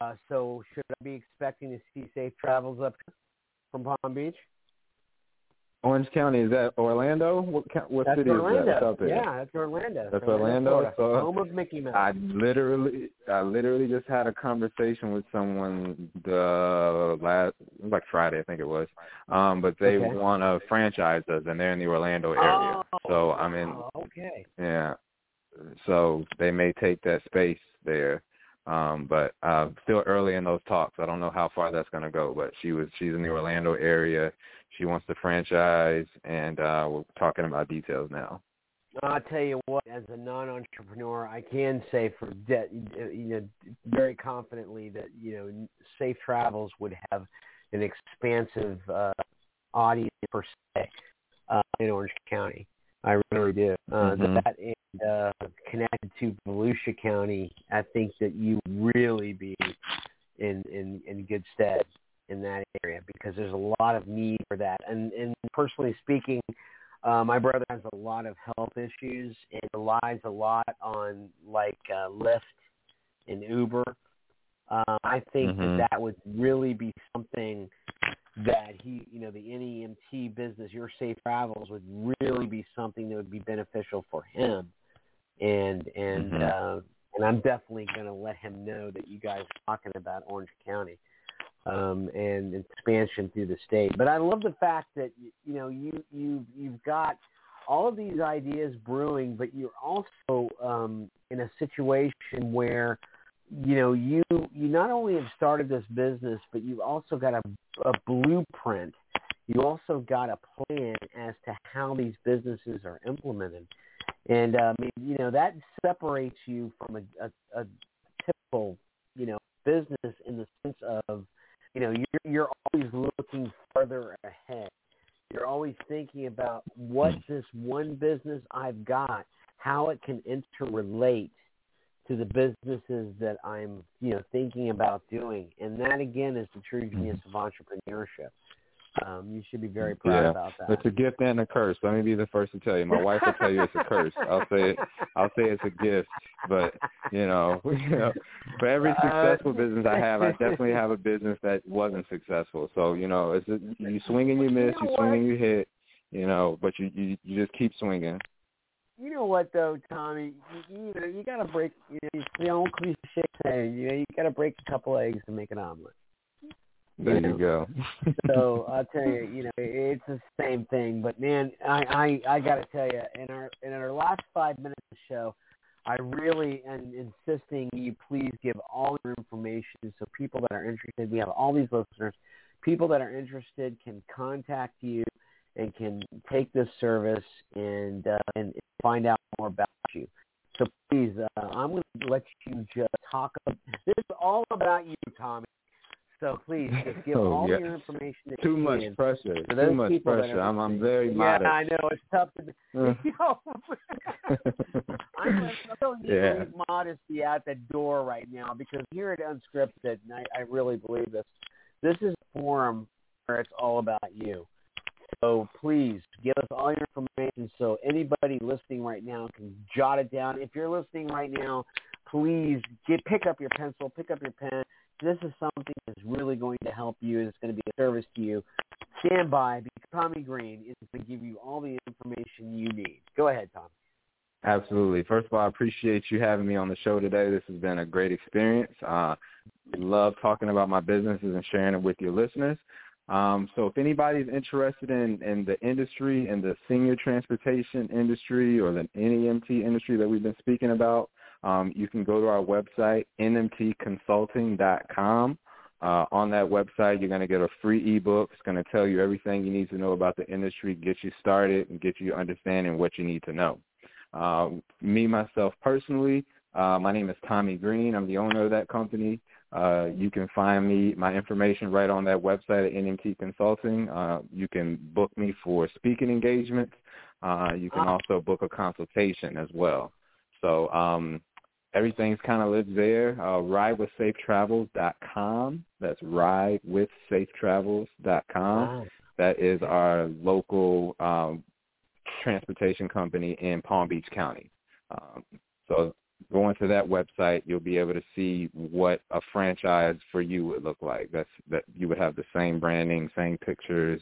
Uh, so should I be expecting to see safe travels up from Palm Beach? Orange County is that Orlando? What what that's city Orlando. is that? That's out there. Yeah, that's Orlando. That's Orlando. Orlando. So home of Mickey Mouse. I literally, I literally just had a conversation with someone the last, like Friday, I think it was. Um, but they Okay. want to franchise us, and they're in the Orlando area. Oh, so I mean, okay. yeah. So they may take that space there. Um, but uh, still early in those talks. I don't know how far that's going to go. But she was, she's in the Orlando area. She wants to franchise, and uh, we're talking about details now. I'll tell you what, as a non-entrepreneur, I can say for de- you know very confidently that you know Safe Travels would have an expansive uh, audience per se uh, in Orange County. I really do. Uh, Mhm. That and uh, connected to Volusia County, I think that you really be in in in good stead in that area because there's a lot of need for that. And and personally speaking, uh, my brother has a lot of health issues and relies a lot on like uh, Lyft and Uber. Uh, I think Mhm. that that would really be something that he, you know, the NEMT business, your safe travels, would really be something that would be beneficial for him. And and Mhm. uh, and I'm definitely going to let him know that you guys are talking about Orange County um, and expansion through the state. But I love the fact that you know you you you've got all of these ideas brewing, but you're also um, in a situation where you know you you not only have started this business, but you've also got a, a blueprint. You also got a plan as to how these businesses are implemented, and mean, you know that separates you from a, a, a typical you know business in the sense of you know you're you're always looking further ahead. You're always thinking about what this one business I've got, how it can interrelate to the businesses that I'm, you know, thinking about doing. And that again is the true genius of entrepreneurship. Um, you should be very proud Yeah. about that. It's a gift and a curse. Let me be the first to tell you. My wife will tell you it's a curse. I'll say it. I'll say it's a gift, but you know, you know, for every Uh, successful business I have, I definitely have a business that wasn't successful. So you know, it's a, you swing and you miss, You you swing and you hit, you know, but you you, you just keep swinging. You know what though, Tommy? You, you know, you gotta break. You know, the old cliche saying. You know, you gotta break a couple eggs to make an omelet. There know. you go. so I'll tell you, you know, it's the same thing. But man, I I, I got to tell you, in our in our last five minutes of the show, I really am insisting you please give all your information so people that are interested. We have all these listeners. People that are interested can contact you and can take this service and uh, and find out more about you. So please, uh, I'm going to let you just talk. This is all about you, Tommy. So please, just give Oh, all yeah. your information. That Too much pressure. Too much pressure. I'm I'm very Yeah, modest. I know it's tough to. Know, I'm don't Yeah. modesty out the door right now because here at Unscripted, and I, I really believe this. This is a forum where it's all about you. So please give us all your information so anybody listening right now can jot it down. If you're listening right now, please get pick up your pencil, pick up your pen. This is something that's really going to help you and it's going to be a service to you. Stand by because Tommy Green is going to give you all the information you need. Go ahead, Tom. Absolutely. First of all, I appreciate you having me on the show today. This has been a great experience. Uh, love talking about my businesses and sharing it with your listeners. Um, so if anybody's interested in, in the industry, in the senior transportation industry or the NEMT industry that we've been speaking about, um, you can go to our website, nmtconsulting.com. Uh, on that website, you're going to get a free ebook. It's going to tell you everything you need to know about the industry, get you started, and get you understanding what you need to know. Uh, me, myself personally, uh, my name is Tommy Green. I'm the owner of that company. Uh, you can find me, my information right on that website at NMT Consulting. Uh, you can book me for speaking engagements. Uh, you can also book a consultation as well. So um, everything's kind of lives there. Uh, ridewithsafetravels.com. That's ridewithsafetravels.com. That is our local um, transportation company in Palm Beach County. Um, so going to that website, you'll be able to see what a franchise for you would look like. That's that you would have the same branding, same pictures.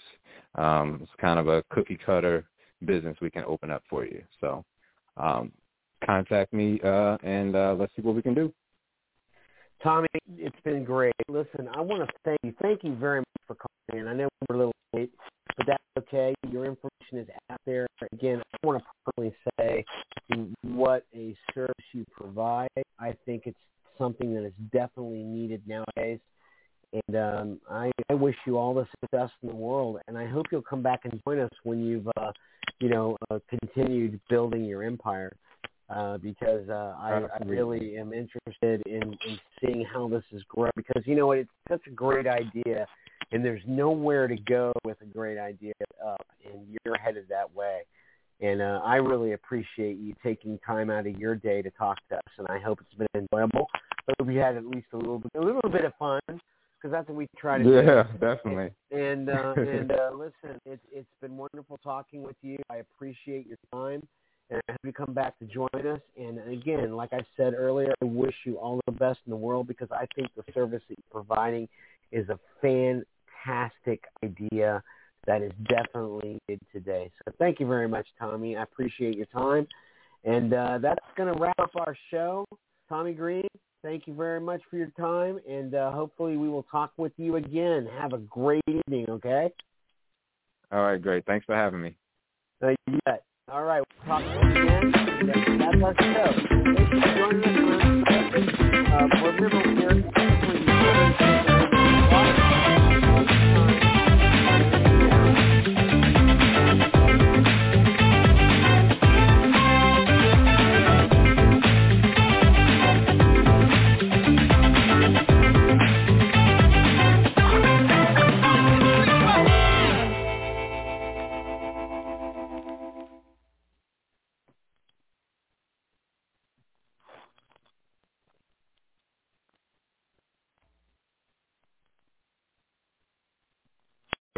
Um, it's kind of a cookie cutter business we can open up for you. So um, contact me uh, and uh, let's see what we can do. Tommy, it's been great. Listen, I want to thank you. Thank you very much for calling in. I know we're a little late, but that's okay. Your information is out there. Again, I want to personally say what a service you provide. I think it's something that is definitely needed nowadays. And um, I, I wish you all the success in the world, and I hope you'll come back and join us when you've, uh, you know, uh, continued building your empire uh, because uh, I, I really am interested in, in seeing how this is growing. Because you know what, it's such a great idea, and there's nowhere to go with a great idea up, and you're headed that way. And uh, I really appreciate you taking time out of your day to talk to us, and I hope it's been enjoyable. I hope you had at least a little bit, a little bit of fun, because that's what we try to yeah, do. Yeah, definitely. And uh, and uh, listen, it's it's been wonderful talking with you. I appreciate your time and I hope you come back to join us. And again, like I said earlier, I wish you all the best in the world because I think the service that you're providing is a fantastic idea that is definitely needed today. So thank you very much, Tommy. I appreciate your time. And uh, that's going to wrap up our show. Tommy Green, thank you very much for your time, and uh, hopefully we will talk with you again. Have a great evening, okay? All right, great. Thanks for having me. Uh, you bet. All right. We'll talk again. That's our show. Thanks for joining us. Uh, we're